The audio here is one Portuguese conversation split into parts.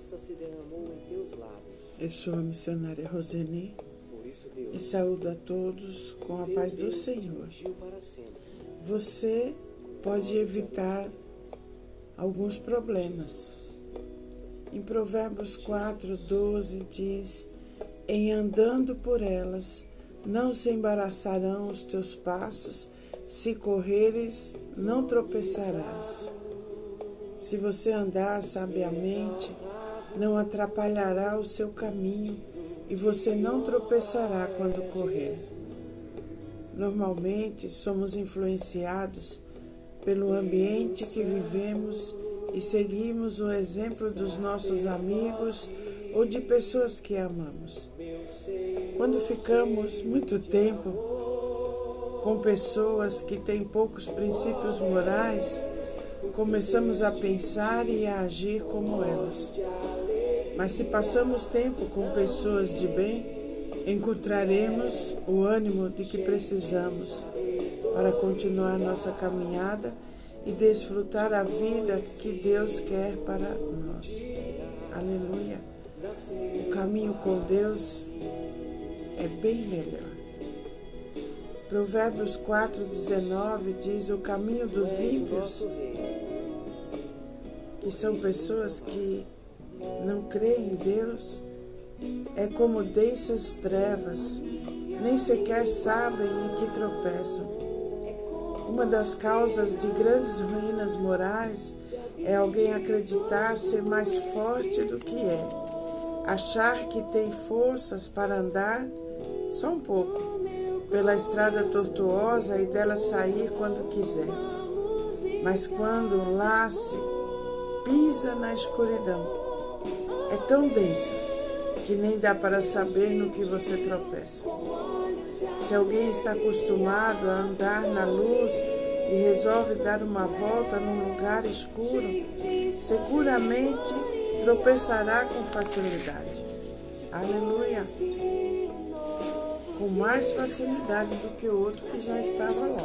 graça se derramou em teus lábios. Eu sou a missionária Roseni e saúdo a todos com a paz do Senhor. Você pode evitar alguns problemas. Em Provérbios 4, 12 diz: Em andando por elas, não se embaraçarão os teus passos, se correres, não tropeçarás. Se você andar sabiamente, não atrapalhará o seu caminho e você não tropeçará quando correr. Normalmente somos influenciados pelo ambiente que vivemos e seguimos o exemplo dos nossos amigos ou de pessoas que amamos. Quando ficamos muito tempo com pessoas que têm poucos princípios morais, começamos a pensar e a agir como elas. Mas se passamos tempo com pessoas de bem, encontraremos o ânimo de que precisamos para continuar nossa caminhada e desfrutar a vida que Deus quer para nós. Aleluia. O caminho com Deus é bem melhor. Provérbios 4,19 diz: O caminho dos ímpios, que são pessoas que não creem em Deus, é como densas trevas, nem sequer sabem em que tropeçam. Uma das causas de grandes ruínas morais é alguém acreditar ser mais forte do que é, achar que tem forças para andar só um pouco pela estrada tortuosa e dela sair quando quiser. Mas quando lá se pisa na escuridão, é tão densa que nem dá para saber no que você tropeça. Se alguém está acostumado a andar na luz e resolve dar uma volta num lugar escuro, seguramente tropeçará com facilidade. Aleluia! Com mais facilidade do que o outro que já estava lá.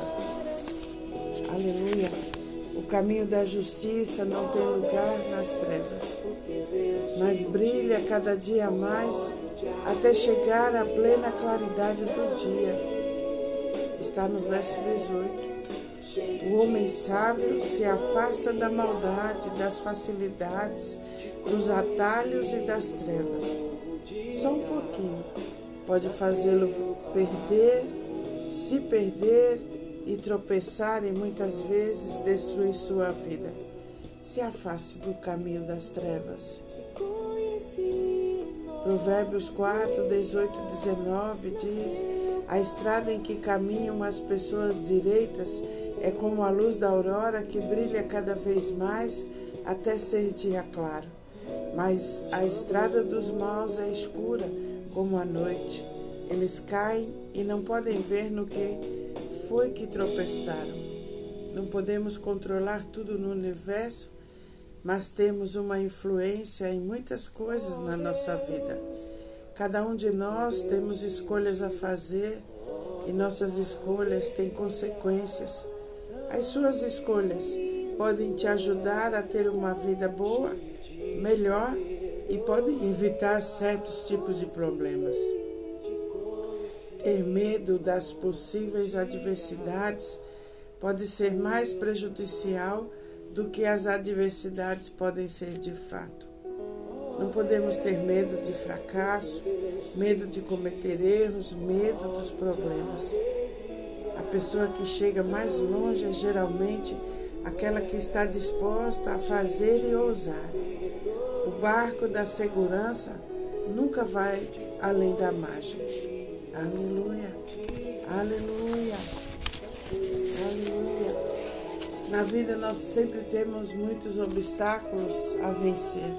Aleluia! O caminho da justiça não tem lugar nas trevas, mas brilha cada dia mais até chegar à plena claridade do dia. Está no verso 18. O homem sábio se afasta da maldade, das facilidades, dos atalhos e das trevas. Só um pouquinho pode fazê-lo perder, se perder e tropeçar e muitas vezes destruir sua vida. Se afaste do caminho das trevas. Provérbios 4, 18 e 19 diz: A estrada em que caminham as pessoas direitas é como a luz da aurora que brilha cada vez mais até ser dia claro. Mas a estrada dos maus é escura como a noite. Eles caem e não podem ver no que foi que tropeçaram. Não podemos controlar tudo no universo, mas temos uma influência em muitas coisas na nossa vida. Cada um de nós temos escolhas a fazer e nossas escolhas têm consequências. As suas escolhas podem te ajudar a ter uma vida boa, melhor e podem evitar certos tipos de problemas. Ter medo das possíveis adversidades pode ser mais prejudicial do que as adversidades podem ser de fato. Não podemos ter medo de fracasso, medo de cometer erros, medo dos problemas. A pessoa que chega mais longe é geralmente aquela que está disposta a fazer e ousar. O barco da segurança nunca vai além da margem. Aleluia, aleluia, aleluia. Na vida nós sempre temos muitos obstáculos a vencer.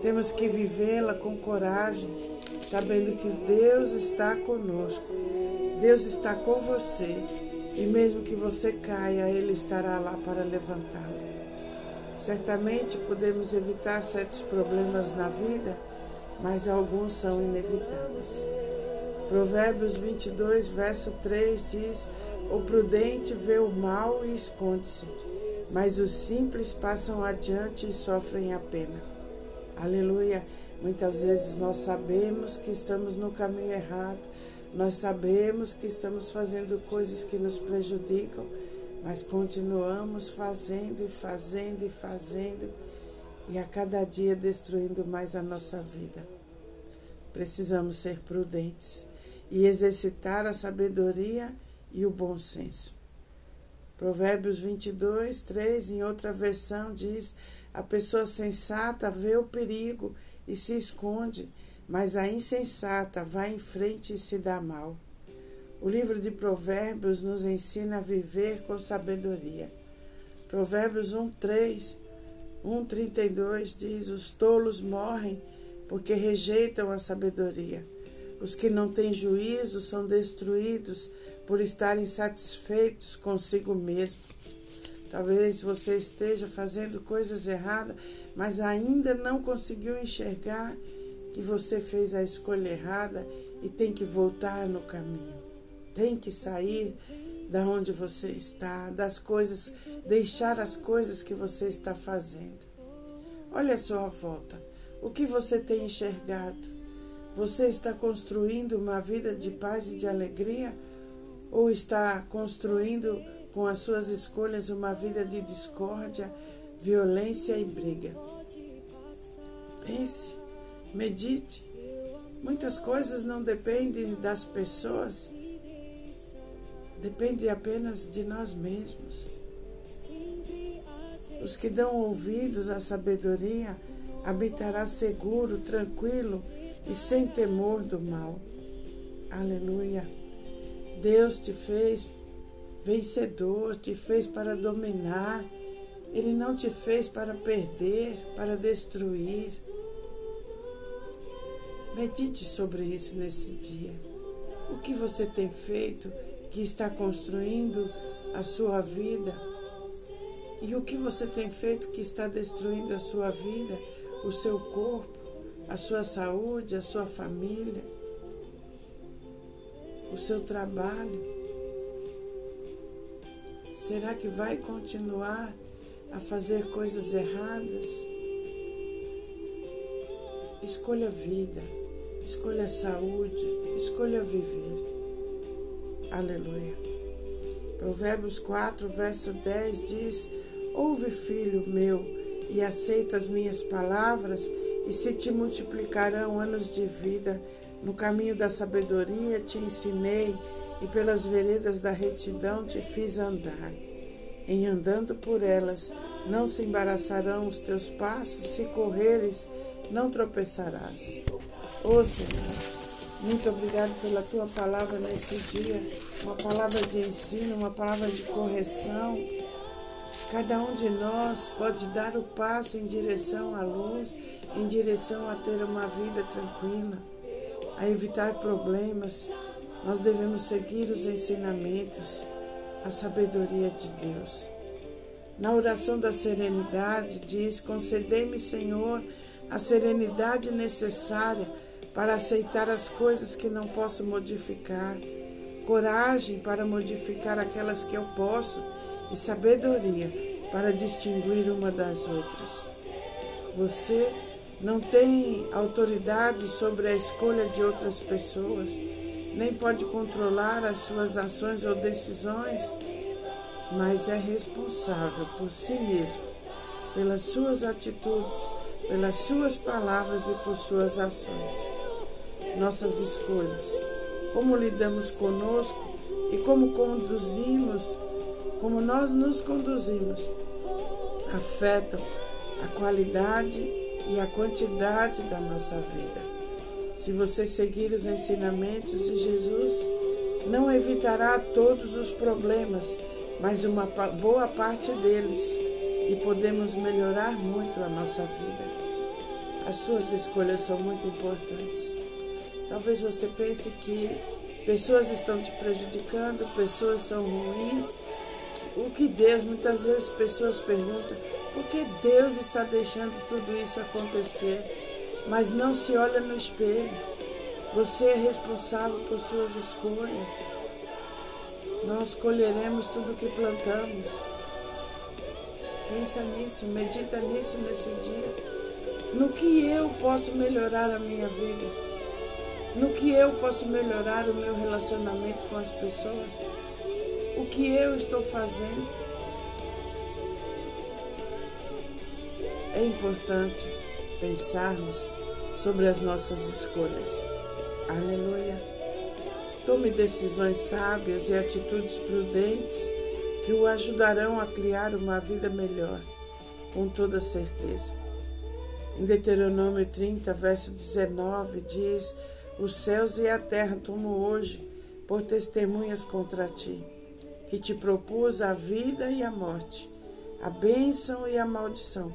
Temos que vivê-la com coragem, sabendo que Deus está conosco. Deus está com você e mesmo que você caia, Ele estará lá para levantá-lo. Certamente podemos evitar certos problemas na vida, mas alguns são inevitáveis. Provérbios 22, verso 3 diz: O prudente vê o mal e esconde-se, mas os simples passam adiante e sofrem a pena. Aleluia. Muitas vezes nós sabemos que estamos no caminho errado, nós sabemos que estamos fazendo coisas que nos prejudicam, mas continuamos fazendo e fazendo e fazendo e a cada dia destruindo mais a nossa vida. Precisamos ser prudentes e exercitar a sabedoria e o bom senso. Provérbios 22, 3, em outra versão, diz: A pessoa sensata vê o perigo e se esconde, mas a insensata vai em frente e se dá mal. O livro de Provérbios nos ensina a viver com sabedoria. Provérbios 1, 3, 1, 32 diz: Os tolos morrem porque rejeitam a sabedoria. Os que não têm juízo são destruídos por estarem satisfeitos consigo mesmo. Talvez você esteja fazendo coisas erradas, mas ainda não conseguiu enxergar que você fez a escolha errada e tem que voltar no caminho. Tem que sair da onde você está, das coisas, deixar as coisas que você está fazendo. Olha a sua volta. O que você tem enxergado? Você está construindo uma vida de paz e de alegria? Ou está construindo com as suas escolhas uma vida de discórdia, violência e briga? Pense, medite. Muitas coisas não dependem das pessoas, depende apenas de nós mesmos. Os que dão ouvidos à sabedoria habitará seguro, tranquilo e sem temor do mal. Aleluia. Deus te fez vencedor, te fez para dominar. Ele não te fez para perder, para destruir. Medite sobre isso nesse dia. O que você tem feito que está construindo a sua vida? E o que você tem feito que está destruindo a sua vida, o seu corpo, a sua saúde, a sua família? o seu trabalho? Será que vai continuar a fazer coisas erradas? Escolha vida, escolha saúde, escolha viver. Aleluia. Provérbios 4, verso 10 diz: Ouve, filho meu, e aceita as minhas palavras, e se te multiplicarão anos de vida no caminho da sabedoria te ensinei, e pelas veredas da retidão te fiz andar. Em andando por elas, não se embaraçarão os teus passos, se correres, não tropeçarás. Ô Senhor, muito obrigado pela tua palavra nesse dia, uma palavra de ensino, uma palavra de correção. Cada um de nós pode dar o passo em direção à luz, em direção a ter uma vida tranquila a evitar problemas, nós devemos seguir os ensinamentos, a sabedoria de Deus. Na oração da serenidade, diz: Concedei-me, Senhor, a serenidade necessária para aceitar as coisas que não posso modificar, coragem para modificar aquelas que eu posso e sabedoria para distinguir uma das outras. Você não tem autoridade sobre a escolha de outras pessoas, nem pode controlar as suas ações ou decisões, mas é responsável por si mesmo, pelas suas atitudes, pelas suas palavras e por suas ações. Nossas escolhas, como lidamos conosco e como conduzimos, como nós nos conduzimos, afetam a qualidade e a quantidade da nossa vida. Se você seguir os ensinamentos de Jesus, não evitará todos os problemas, mas uma boa parte deles, e podemos melhorar muito a nossa vida. As suas escolhas são muito importantes. Talvez você pense que pessoas estão te prejudicando, pessoas são ruins. O que Deus, muitas vezes pessoas perguntam, porque Deus está deixando tudo isso acontecer, mas não se olha no espelho. Você é responsável por suas escolhas. Nós colheremos tudo o que plantamos. Pensa nisso, medita nisso nesse dia. no que eu posso melhorar a minha vida, no que eu posso melhorar o meu relacionamento com as pessoas, o que eu estou fazendo. É importante pensarmos sobre as nossas escolhas. Aleluia. Tome decisões sábias e atitudes prudentes que o ajudarão a criar uma vida melhor, com toda certeza. Em Deuteronômio 30, verso 19, diz: Os céus e a terra tomo hoje por testemunhas contra ti, que te propus a vida e a morte, a bênção e a maldição.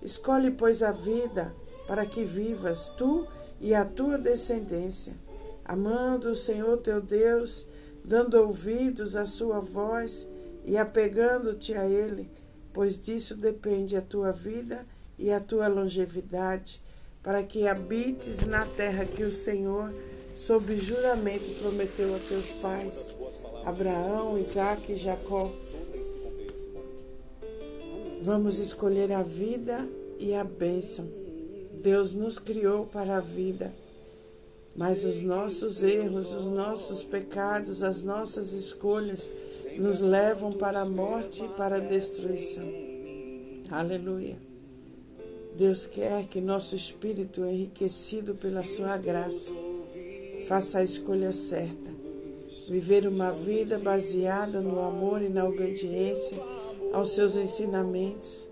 Escolhe, pois, a vida para que vivas tu e a tua descendência, amando o Senhor teu Deus, dando ouvidos à sua voz e apegando-te a Ele, pois disso depende a tua vida e a tua longevidade, para que habites na terra que o Senhor, sob juramento, prometeu a teus pais, Abraão, Isaque e Jacó. Vamos escolher a vida e a bênção. Deus nos criou para a vida, mas os nossos erros, os nossos pecados, as nossas escolhas nos levam para a morte e para a destruição. Aleluia. Deus quer que nosso espírito, enriquecido pela Sua graça, faça a escolha certa. Viver uma vida baseada no amor e na obediência aos seus ensinamentos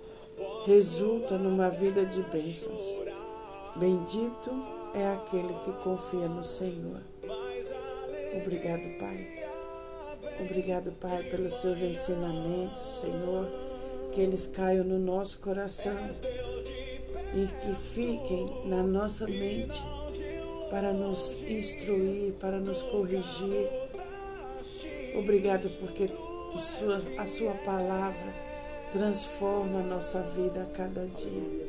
resulta numa vida de bênçãos. Bendito é aquele que confia no Senhor. Obrigado, Pai. Obrigado, Pai, pelos seus ensinamentos, Senhor, que eles caiam no nosso coração e que fiquem na nossa mente para nos instruir, para nos corrigir. Obrigado porque a sua palavra transforma a nossa vida a cada dia.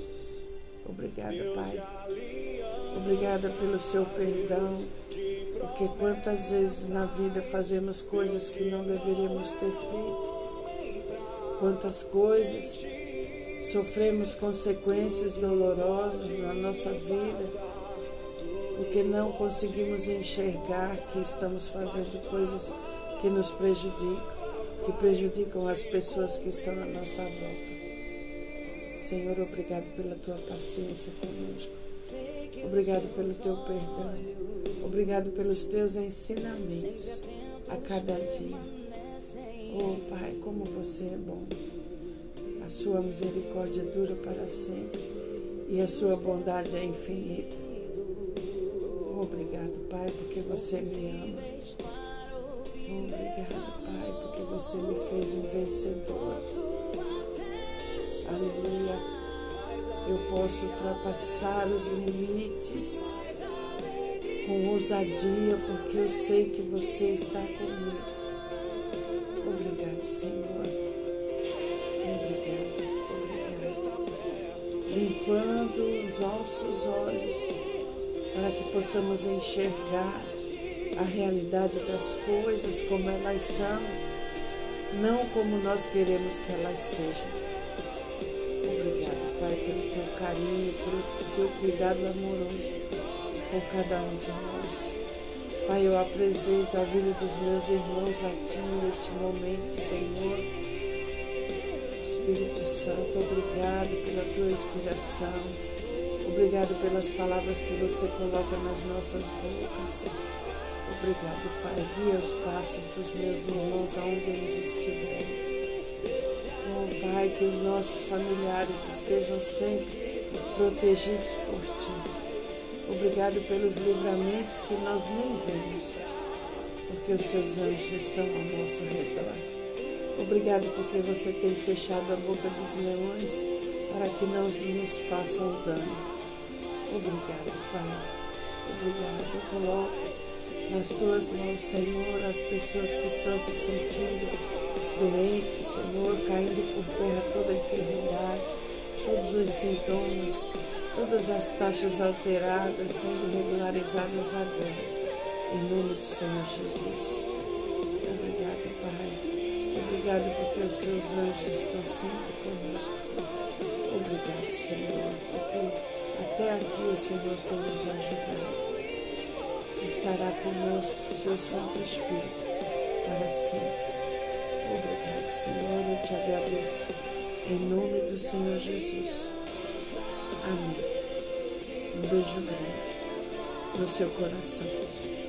Obrigada, Pai. Obrigada pelo seu perdão, porque quantas vezes na vida fazemos coisas que não deveríamos ter feito. Quantas coisas sofremos consequências dolorosas na nossa vida, porque não conseguimos enxergar que estamos fazendo coisas que nos prejudicam, que prejudicam as pessoas que estão à nossa volta. Senhor, obrigado pela tua paciência conosco. Obrigado pelo teu perdão. Obrigado pelos teus ensinamentos a cada dia. Oh, Pai, como você é bom. A sua misericórdia dura para sempre e a sua bondade é infinita. Obrigado, Pai, porque você me ama. Obrigado, Pai, porque você me fez um vencedor. Aleluia. Eu posso ultrapassar os limites com ousadia, porque eu sei que você está comigo. Obrigado, Senhor. limpando os nossos olhos para que possamos enxergar a realidade das coisas como elas são, não como nós queremos que elas sejam. Obrigado, Pai, pelo teu carinho, pelo teu cuidado amoroso por cada um de nós. Pai, eu apresento a vida dos meus irmãos a Ti neste momento, Senhor Espírito Santo, obrigado pela tua inspiração. Obrigado pelas palavras que você coloca nas nossas bocas. Obrigado, Pai. Guia os passos dos meus irmãos aonde eles estiverem. Oh, Pai, que os nossos familiares estejam sempre protegidos por Ti. Obrigado pelos livramentos que nós nem vemos, porque os seus anjos estão ao nosso redor. Obrigado porque você tem fechado a boca dos leões para que não nos façam dano. Obrigado, Pai. Obrigado. Coloco nas tuas mãos, Senhor, as pessoas que estão se sentindo doentes, Senhor, caindo por terra toda a enfermidade, todos os sintomas, todas as taxas alteradas sendo regularizadas agora. Em nome do Senhor Jesus. Obrigado, Pai. Obrigado porque os seus anjos estão sempre conosco. Obrigado, Senhor, porque Até aqui o Senhor tem nos ajudado. Estará conosco o seu Santo Espírito para sempre. Obrigado, Senhor, eu te agradeço. Em nome do Senhor Jesus. Amém. Um beijo grande no seu coração.